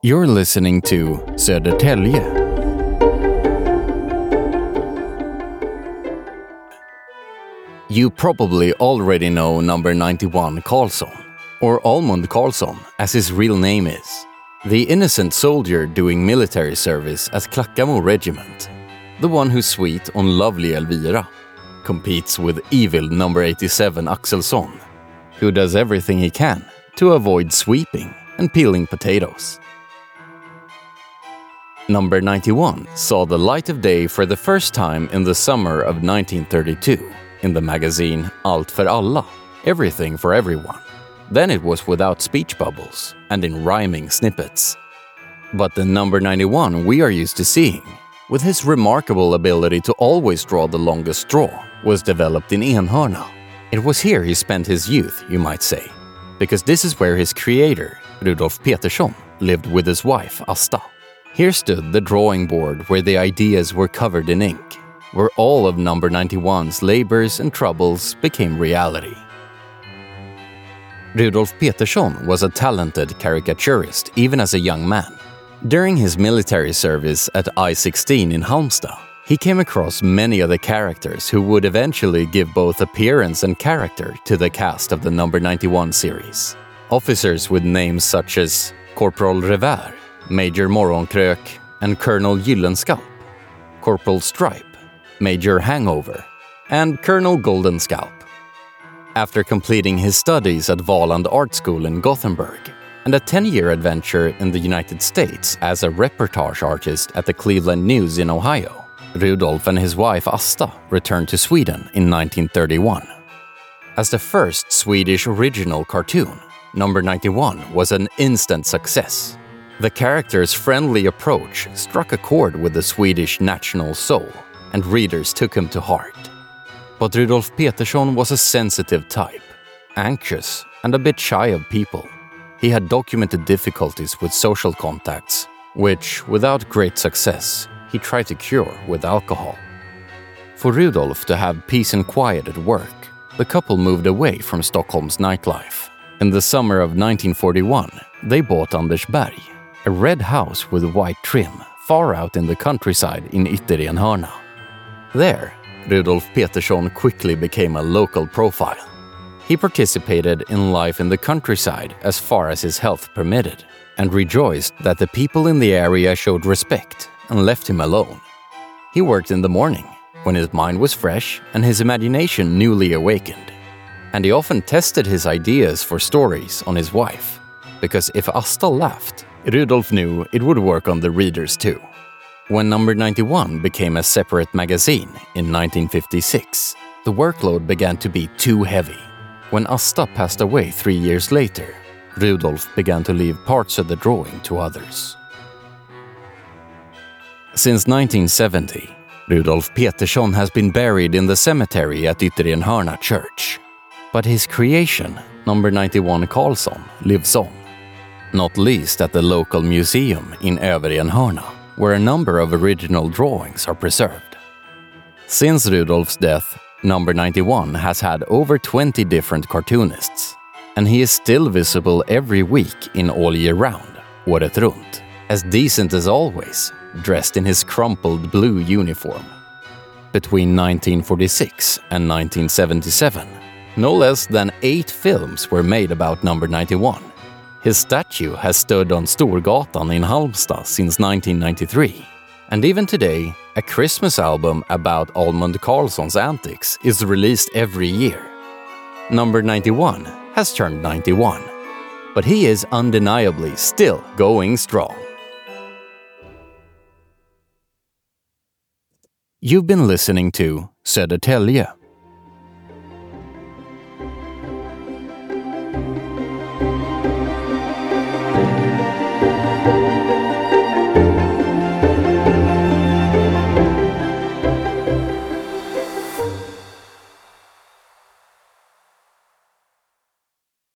You're listening to Södertälje. You probably already know number 91 Karlsson, or Almond Karlsson as his real name is. The innocent soldier doing military service at Klackamo Regiment. The one who's sweet on lovely Elvira. Competes with evil number 87 Axelsson, who does everything he can to avoid sweeping and peeling potatoes. Number 91 saw the light of day for the first time in the summer of 1932 in the magazine Allt för alla, Everything for Everyone. Then it was without speech bubbles and in rhyming snippets. But the number 91 we are used to seeing, with his remarkable ability to always draw the longest straw, was developed in Enhörna. It was here he spent his youth, you might say, because this is where his creator, Rudolf Petersson, lived with his wife, Asta. Here stood the drawing board where the ideas were covered in ink, where all of number 91's labors and troubles became reality. Rudolf Petersson was a talented caricaturist even as a young man. During his military service at I 16 in Halmstad, he came across many of the characters who would eventually give both appearance and character to the cast of the number 91 series. Officers with names such as Corporal Revär, Major Morgonkrök, and Colonel Gyllenskalp, Corporal Stripe, Major Hangover, and Colonel Golden Scalp. After completing his studies at Valand Art School in Gothenburg and a 10 year adventure in the United States as a reportage artist at the Cleveland News in Ohio, Rudolf and his wife Asta returned to Sweden in 1931. As the first Swedish original cartoon, number 91 was an instant success. The character's friendly approach struck a chord with the Swedish national soul, and readers took him to heart. But Rudolf Petersson was a sensitive type, anxious and a bit shy of people. He had documented difficulties with social contacts, which, without great success, he tried to cure with alcohol. For Rudolf to have peace and quiet at work, the couple moved away from Stockholm's nightlife. In the summer of 1941, they bought Andersberg, a red house with white trim far out in the countryside in Ytterenhörna. There, Rudolf Petersson quickly became a local profile. He participated in life in the countryside as far as his health permitted, and rejoiced that the people in the area showed respect and left him alone. He worked in the morning, when his mind was fresh and his imagination newly awakened. And he often tested his ideas for stories on his wife, because if Asta laughed, Rudolf knew it would work on the readers too. When number 91 became a separate magazine in 1956, the workload began to be too heavy. When Asta passed away three years later, Rudolf began to leave parts of the drawing to others. Since 1970, Rudolf Petersson has been buried in the cemetery at Ytterenhörna Church. But his creation, number 91 Karlsson, lives on, not least at the local museum in Överenhörna where a number of original drawings are preserved. Since Rudolf's death, number 91 has had over 20 different cartoonists, and he is still visible every week in All Year Round, Året Runt, as decent as always, dressed in his crumpled blue uniform. Between 1946 and 1977, no less than eight films were made about number 91 his statue has stood on Storgatan in Halmstad since 1993. And even today, a Christmas album about Almond Karlsson's antics is released every year. Number 91 has turned 91, but he is undeniably still going strong. You've been listening to Södertälje